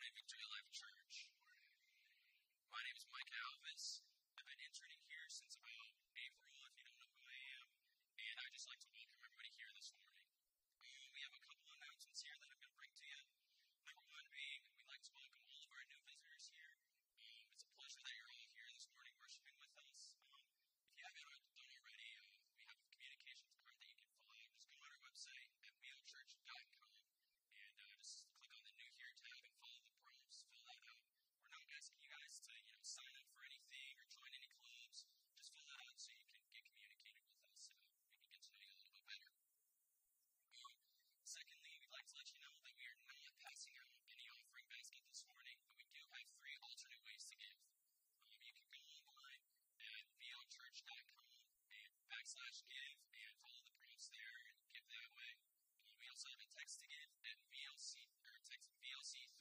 morning, Victory Life Church. give and follow the prompts there and give that away. We also have a text to give VLC, or text VLC.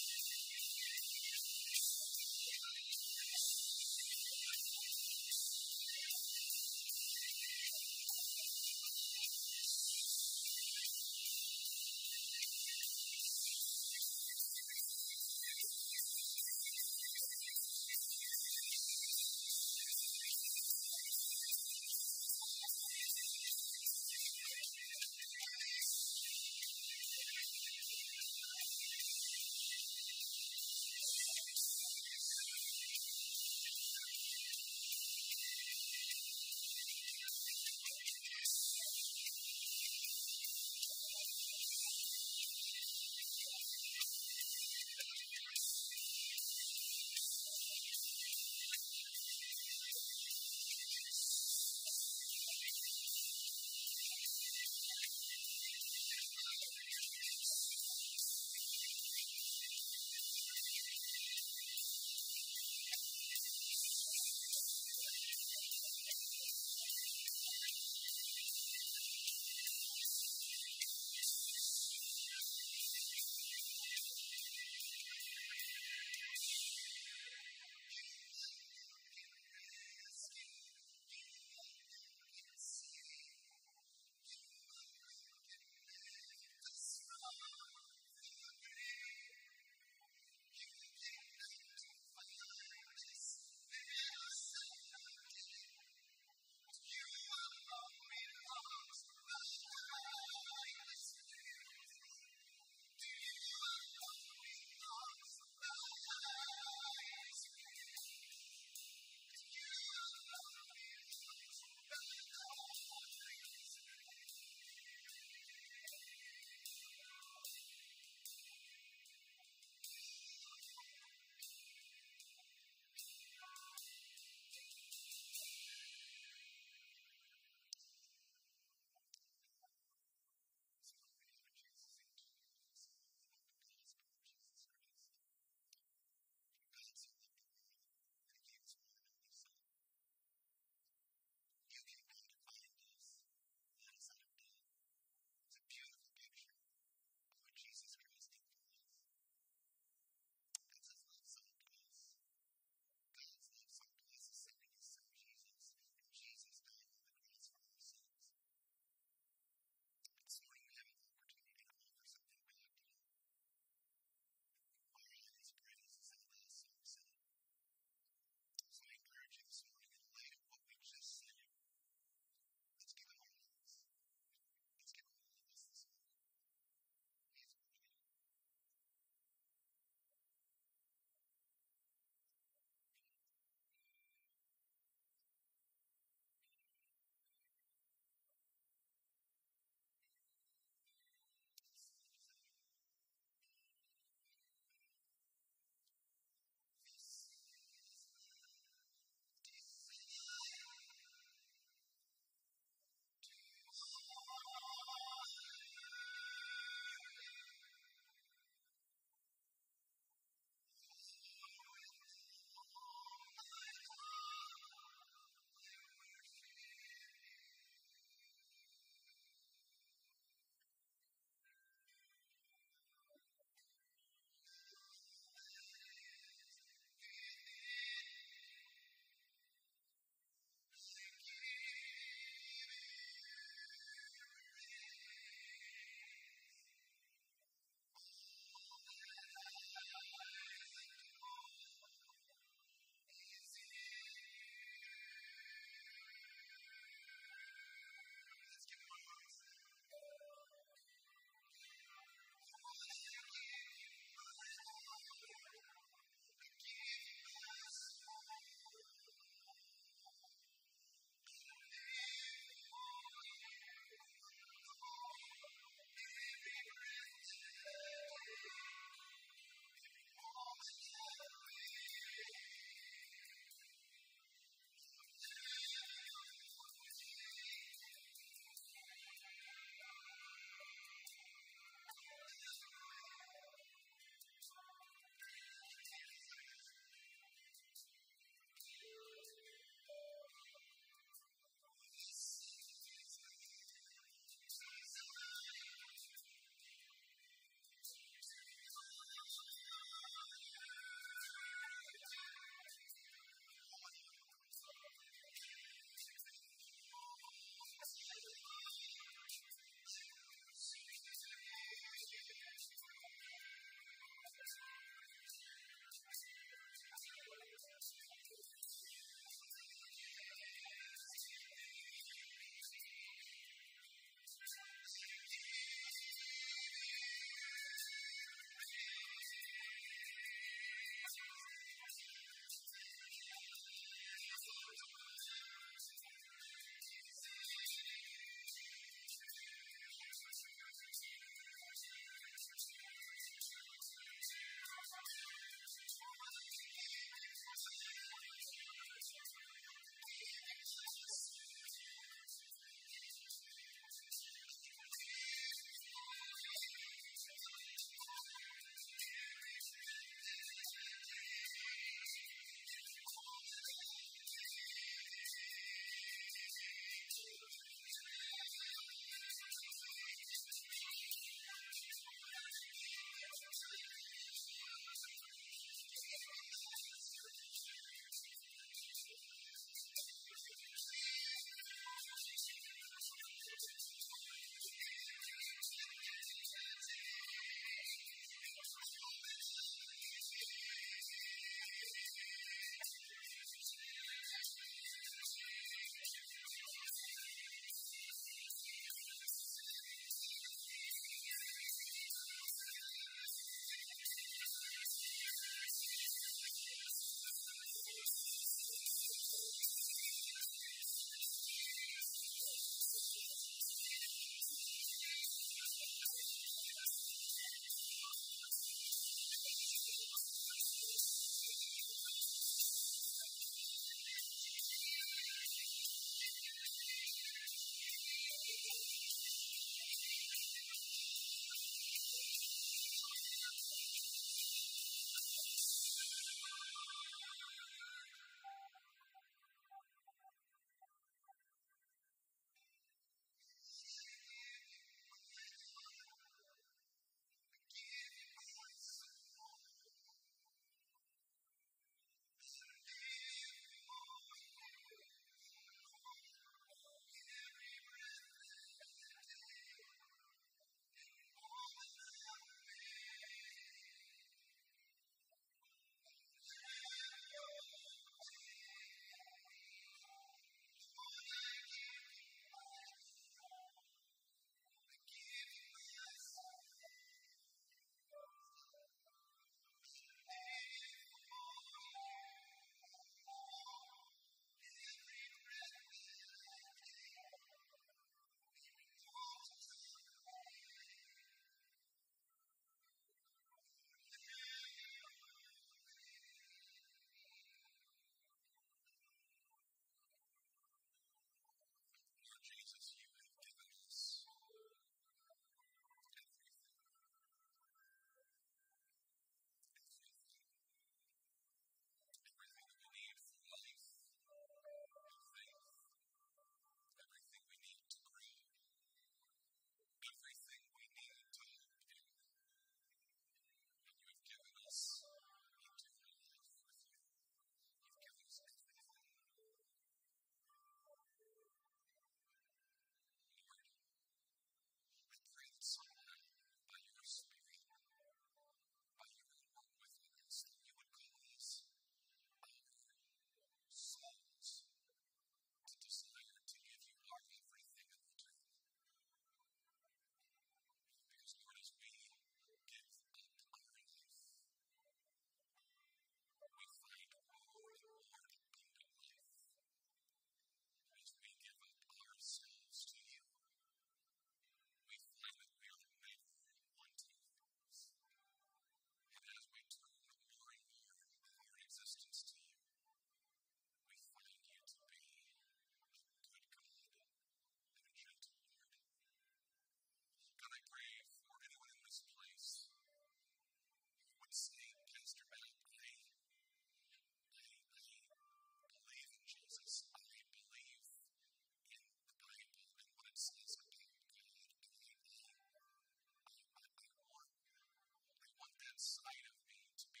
Sight of me to be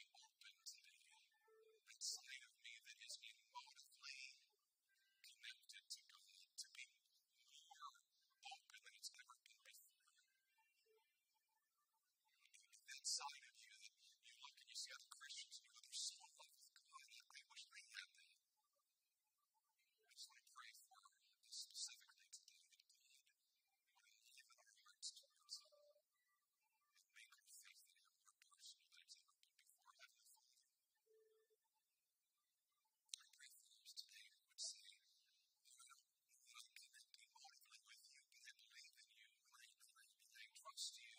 Steve.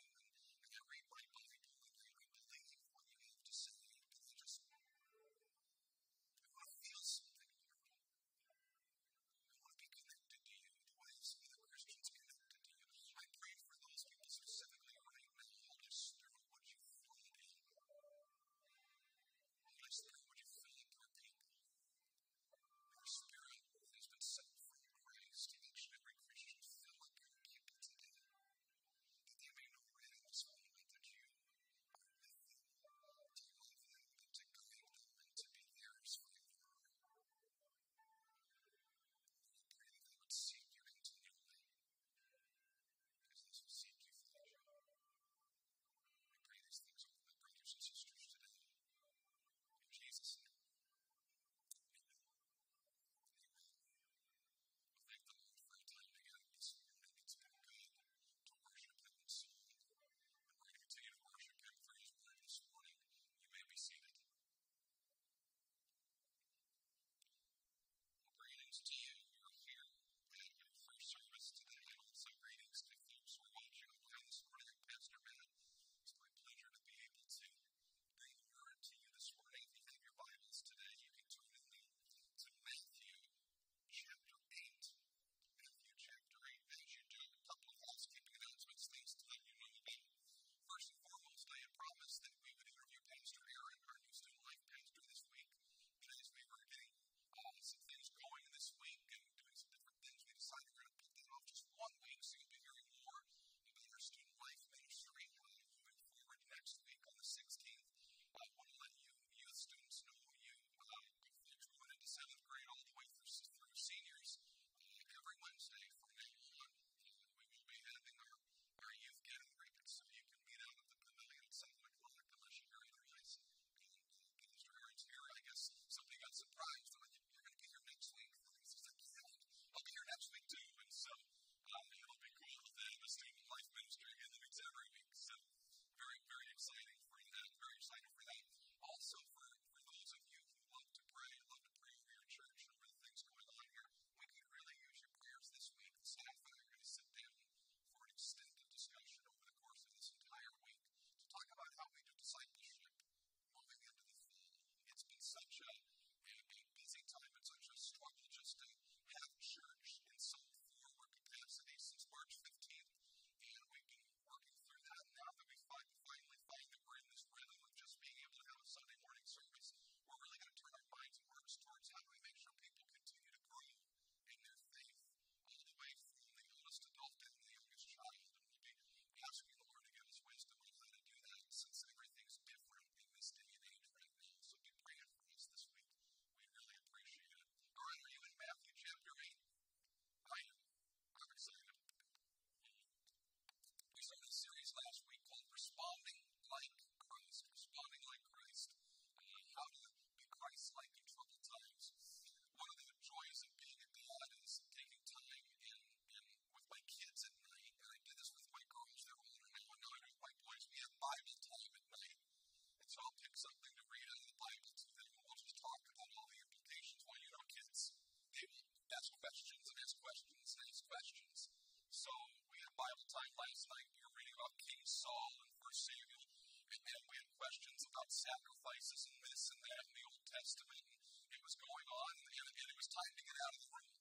sacrifices and this and that in the Old Testament, and it was going on, and, and, it was time to get out of the room.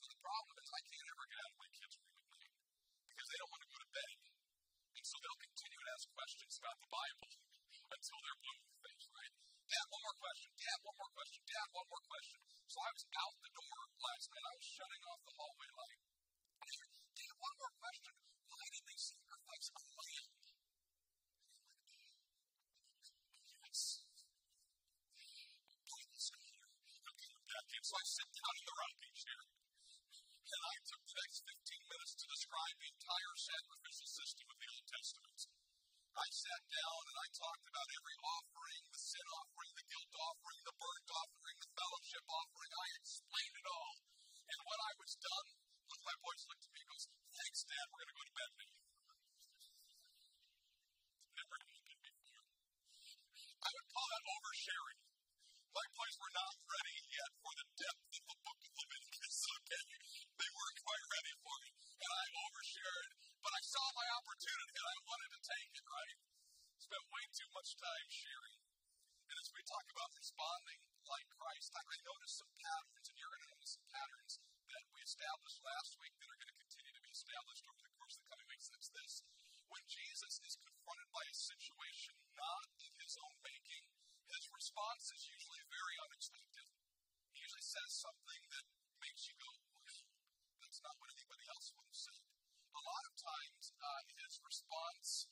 But the problem is, I can't ever get out of my kids' room at night because they don't want to go to bed. And so they'll continue to ask questions about the Bible until they're blue in the face, right? Dad, one more question. Dad, one more question. Dad, one more question. So I was out the door last night. I was shutting off the hallway light. Dad, one more question. Why did they sacrifice a lamb? So I sit down in the rocking chair, and I took the next 15 minutes to describe the entire sacrificial system of the Old Testament. I sat down and I talked about every offering, the sin offering, the guilt offering, the burnt offering, the fellowship offering. I explained it all. And when I was done, one of my boys looked at me and goes, Thanks, Dad, we're going to go to bed now. Never happened before. I would call that oversharing. My boys were not ready yet for the depth of the book of Leviticus, okay? They weren't quite ready for it. And I overshared, but I saw my opportunity and I wanted to take it, right? Spent way too much time sharing. And as we talk about responding like Christ, I noticed some patterns, and you're going to notice some patterns that we established last week that are going to continue to be established over the course of the coming weeks. That's this when Jesus is confronted by a situation not of his own making, his response is usually very unexpected. He usually says something that makes you go, "Oh, that's not what anybody else would have said. A lot of times, uh, his response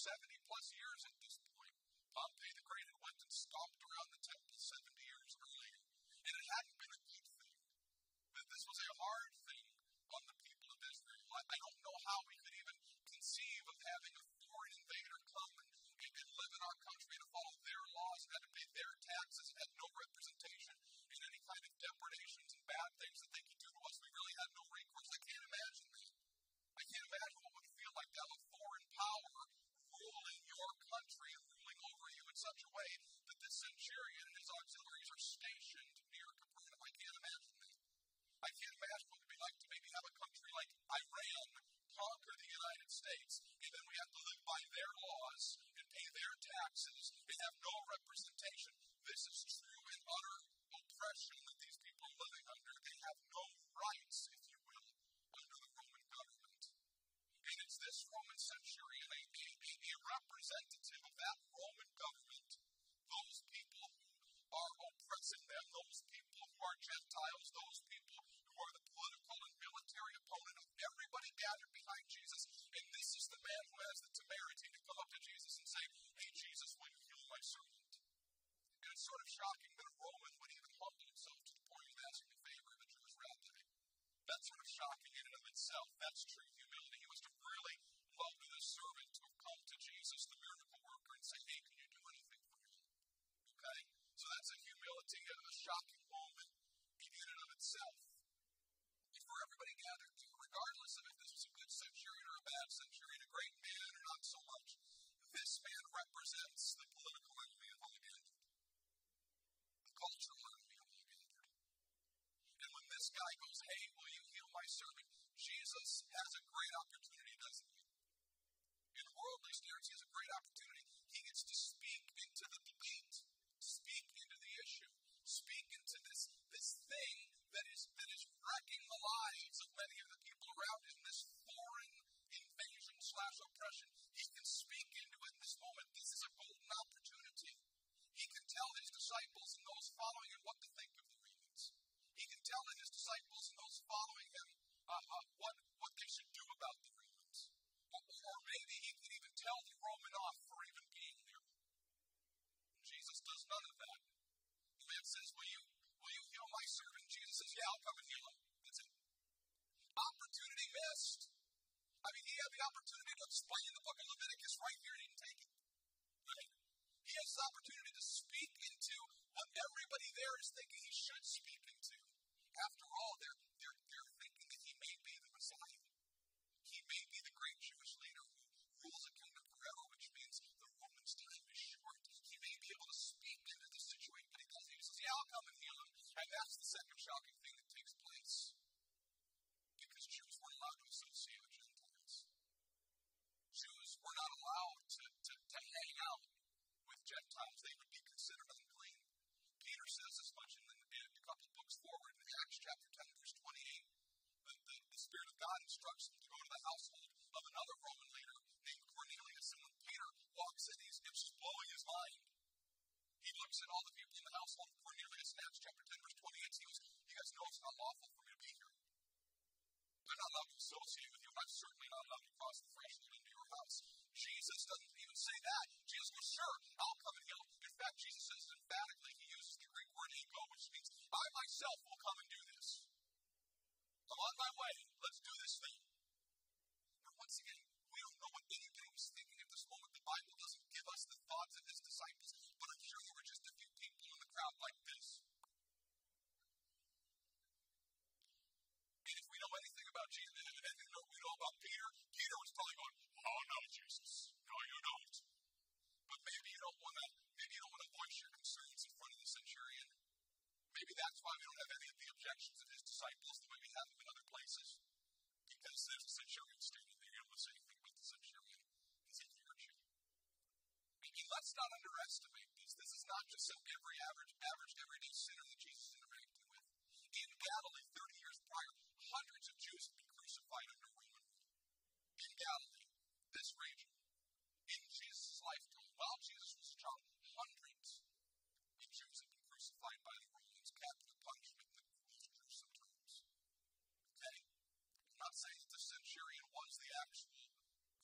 70 plus years at this point. Pompey the Great had went and stomped around the temple 70 explain the book of Leviticus right here, and he didn't take it. Right? He has the opportunity to speak into what everybody there is thinking he should speak into. After all, they're, they're, they're thinking that he may be the Messiah. He may be the great Jewish leader who rules a kingdom forever, which means the Romans' time is short. He may be able to speak into the situation, but he doesn't. He says, Yeah, I'll come and heal him. And that's the second shocking thing that takes place. Because Jews weren't allowed to associate with Gentiles. Jews were not allowed to, to, to hang out with Gentiles. They would be considered unclean. Peter says as much in, the, in a couple of books forward in Acts chapter 10, verse 28. The, the, the Spirit of God instructs him to go to the household of another Roman leader named Cornelius. And when Peter walks in, he's, it's just blowing his mind. He looks at all the people in the household of Cornelius in Acts chapter 10, verse 28. He goes, You guys know it's not lawful for me to be here. I'm not allowed to associate with you. I'm certainly not allowed to cross the threshold into your house. Jesus doesn't even say that. Jesus goes, Sure, I'll come and heal. In fact, Jesus says emphatically, he uses the Greek word ego, which means I myself will come and do this. I'm on my way. Let's do this thing. But once again, we don't know what anybody was thinking at this moment. The Bible doesn't give us the thoughts of his disciples, but I'm sure there were just a few people in the crowd like this. And if we know anything about Jesus, and anything we know about Peter, Peter was probably going, "Oh no, Jesus, no, you don't." But maybe you don't want to. Maybe you don't want to voice your concerns in front of the centurion. Maybe that's why we don't have any of the objections of his disciples the way we have them in other places. Because there's a centurion standing there, want to say anything about the centurion can hurt you. And let's not underestimate this. This is not just some every average, average everyday sinner that Jesus interacted with. In Galilee, 30 years prior, hundreds of Jews had been crucified under Roman rule. In Galilee, this region, in Jesus' lifetime, while Jesus was a child, hundreds of Jews had been crucified by the Romans, capital punishment in the most gruesome terms. Okay? I'm not saying that the centurion was the actual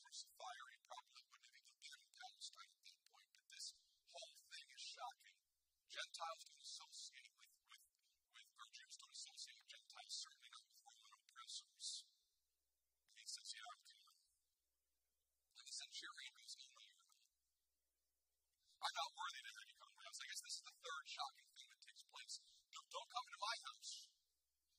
crucifier. He probably wouldn't have even been in Palestine at that point, but this whole thing is shocking. Gentiles associate with, with, with or Jews don't associate with Gentiles, certainly not with Roman oppressors. He says, Yeah, I'm coming. And the centurion goes, No, no, you're not. I'm not worthy to have you come to my house. I guess this is the third shocking thing that takes place. Don't, don't come into my house.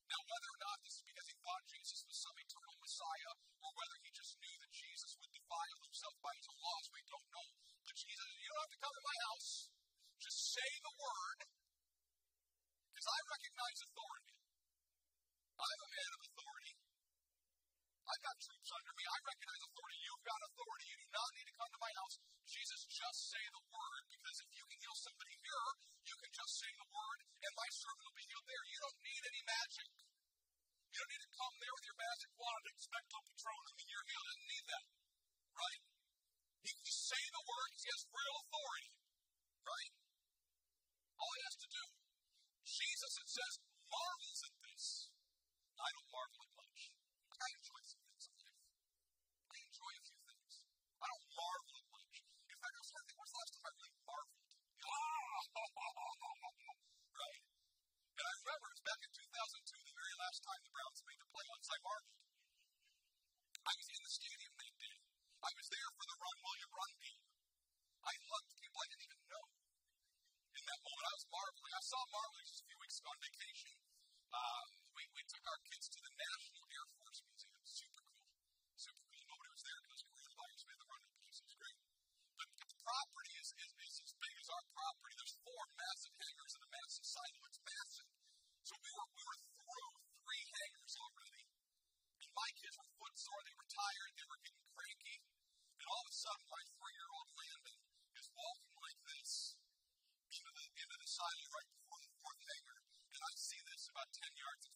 Now, whether or not this is because he thought Jesus was some eternal Messiah, or whether he just knew that Jesus would defile himself by his own laws, we don't know. But Jesus, you don't have to come to my house. Say the word, because I recognize authority. I'm a man of authority. I've got troops under me. I recognize authority. You've got authority. You do not need to come to my house. Jesus, just say the word, because if you can heal somebody here, you can just say the word, and my servant will be healed there. You don't need any magic. You don't need to come there with your magic wand and expect a patron and you're healed. You don't need that. Right? He can just say the word he has real authority. Right? All he has to do. Jesus, it says, marvels at this. I don't marvel at much. I enjoy some things in life. I enjoy a few things. I don't marvel at much. In fact, I was trying to think, when's the last time I really marveled? right? And I remember it was back in 2002, the very last time the Browns made the playoffs, I marveled. I was in the stadium that day. I was there for the Run William Run game. I hugged that moment. I was marveling. I saw Marvel just a few weeks ago on vacation. Um, we, we took our kids to the National Air Force Museum. Super cool. Super cool. Nobody was there because we were in bikes. We had the running boots. It was great. But the property is, is, is as big as our property. There's four massive hangars and a massive silo. It's massive. So we were, we were through three hangars already. And my kids were foot sore. They were tired. They were getting cranky. And all of a sudden, my sidewalk right before the fourth hanger, and I see this about 10 yards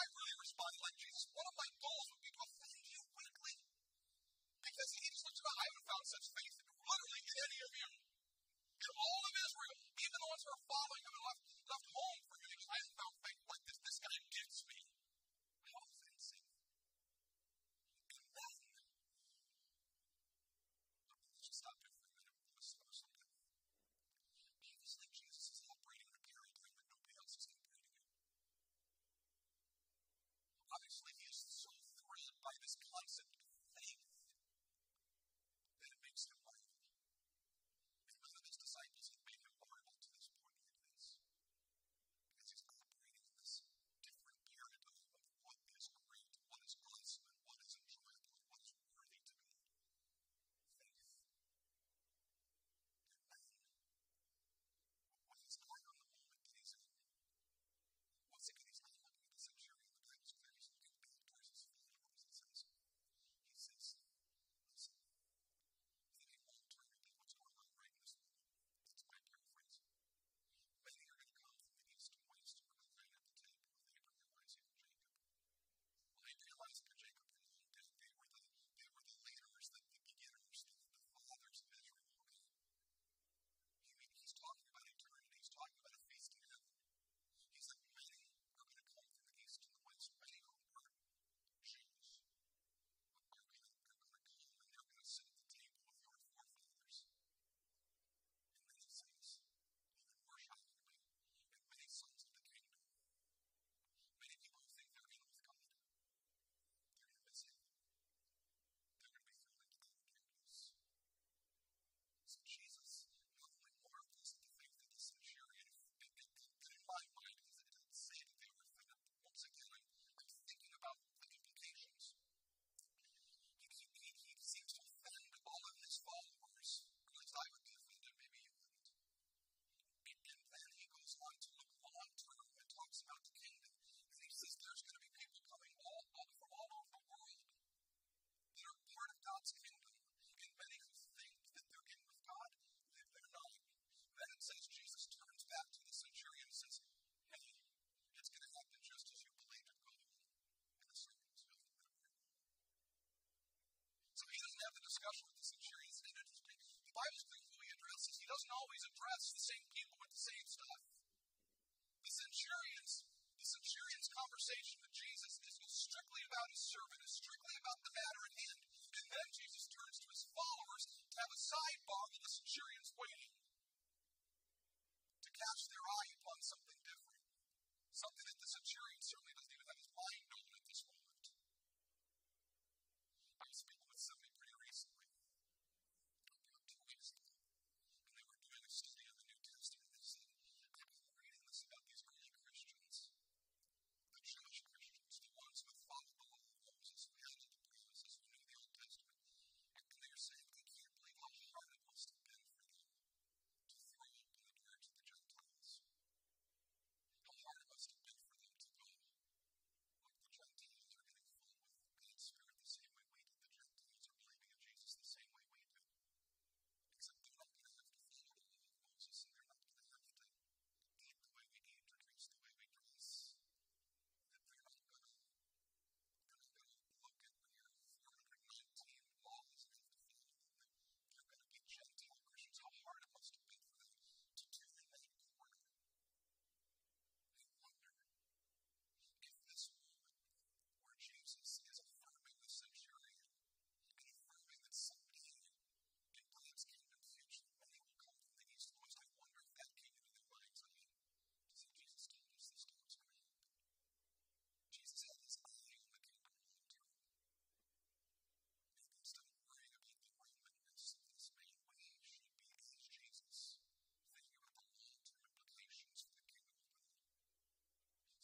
I really responded like Jesus, one of my goals would be to offend you quickly. Because he just looked about. I haven't found such faith literally in any of you. In all of Israel, even the ones who are following him and left God's projection.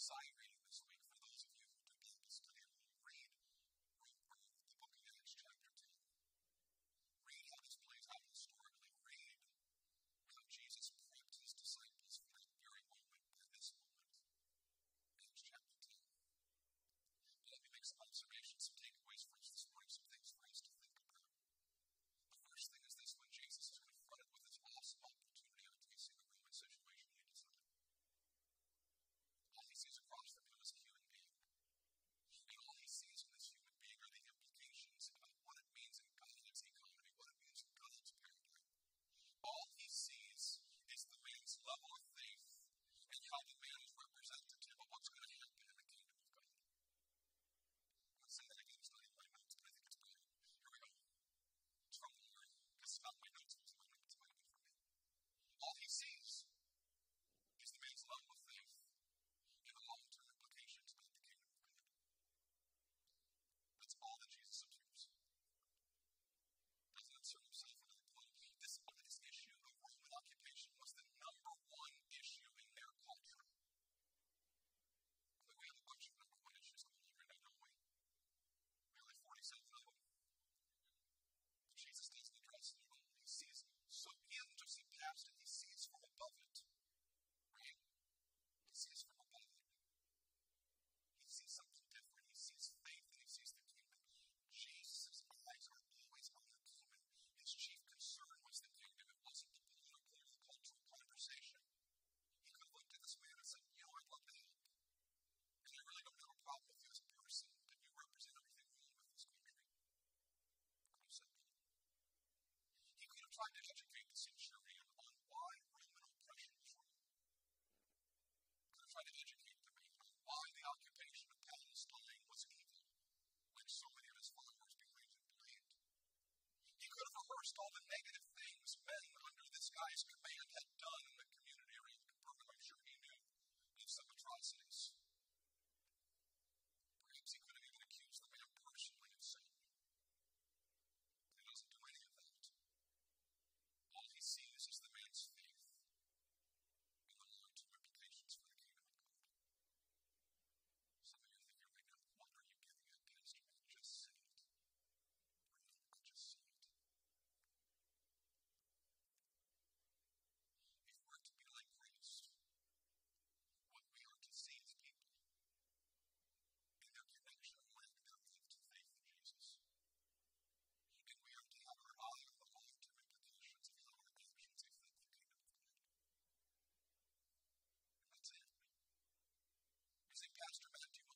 side reading this week for those of you who took time to study and read the book of Acts, chapter 10. Read how this plays out historically. Read how Jesus prepped his disciples for that very moment at this moment. Acts chapter 10. Let me make some observations spelled my notes find it such a Pastor Matthew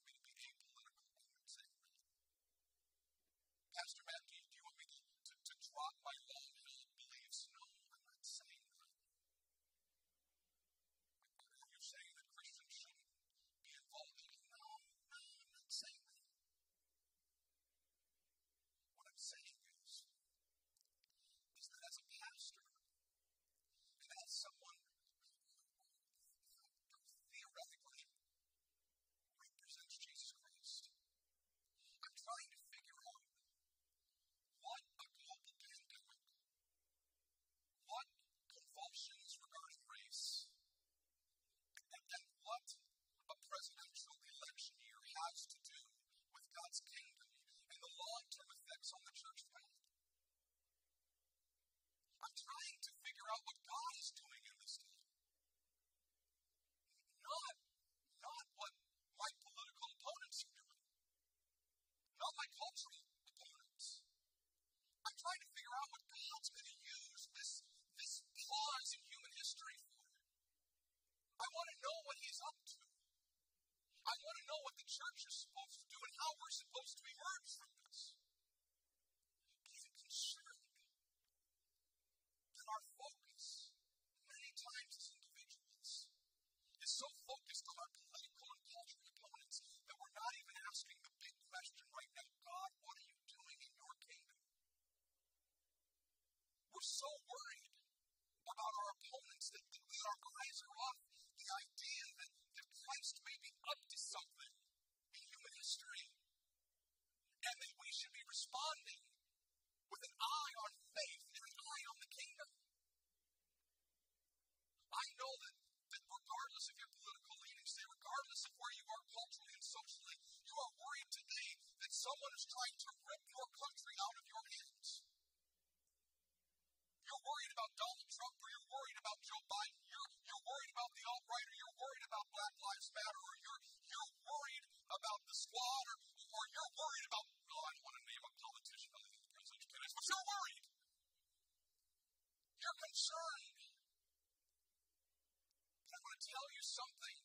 tell you something.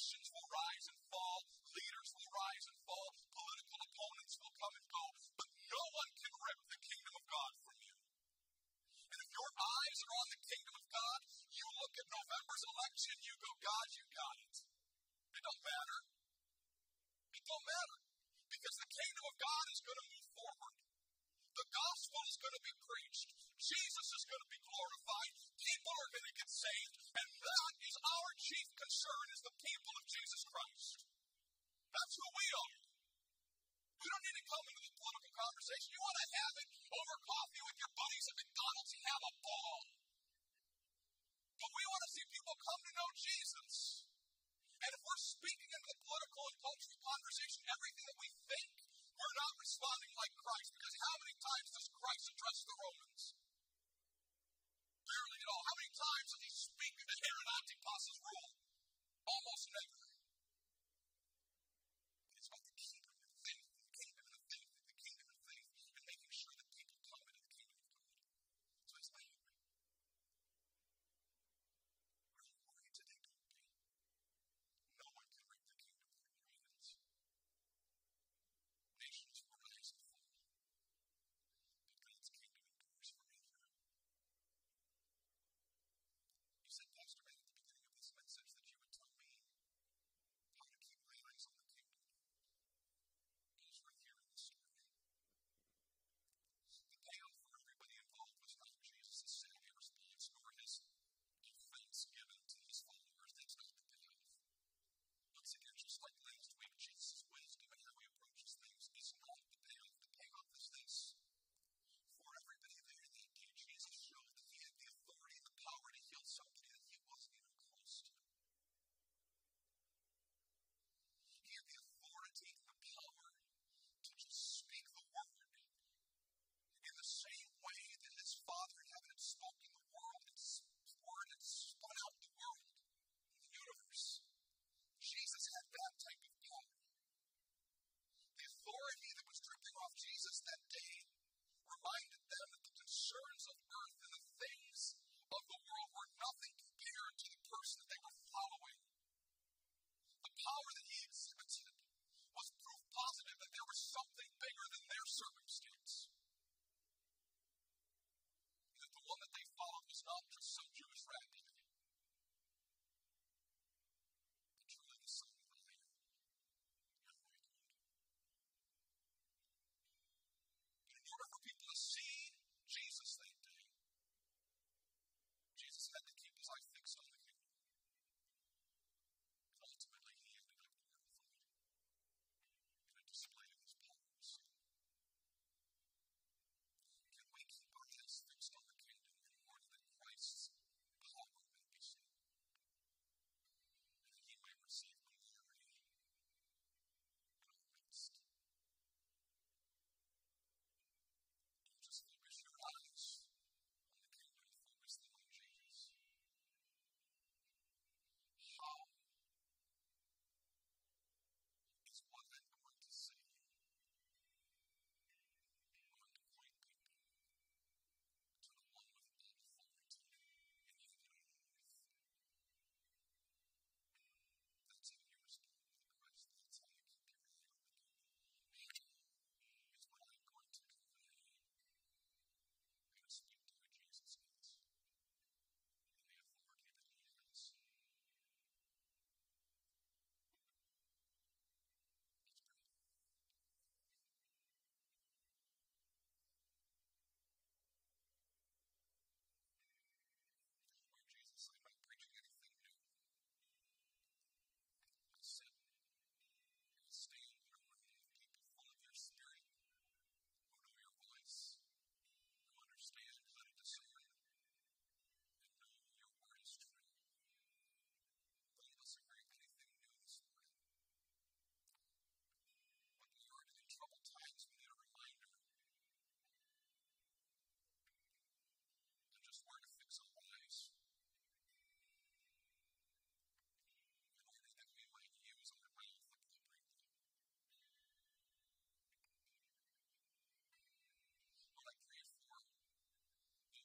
nations will rise and fall, leaders will rise and fall, political opponents will come and go, but no one can rip the kingdom of God from you. And if your eyes are on the kingdom of God, you look at November's election, you go, God, you got it. It don't matter. It don't matter. Because the kingdom of God is going to move gospel is going to be preached, Jesus is going to be glorified, people are going to get saved, and that is our chief concern is the people of Jesus Christ. That's who we are. We don't need to come into the political conversation. You want to have it over coffee with your buddies at McDonald's, and have a ball. But we want to see people come to know Jesus. And if we're speaking into the political and cultural conversation, everything that we think we're not responding like Christ because how many times does Christ address the Romans? Barely at all. How many times does he speak of the Herodiotic apostles' rule? Almost never.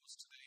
was today.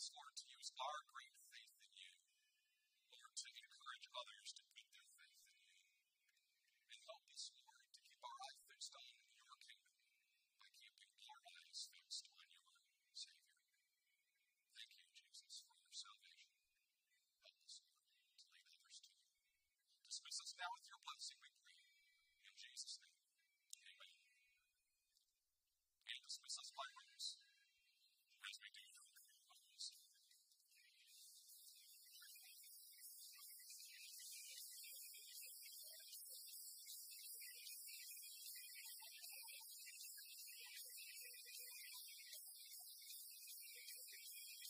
was to use our green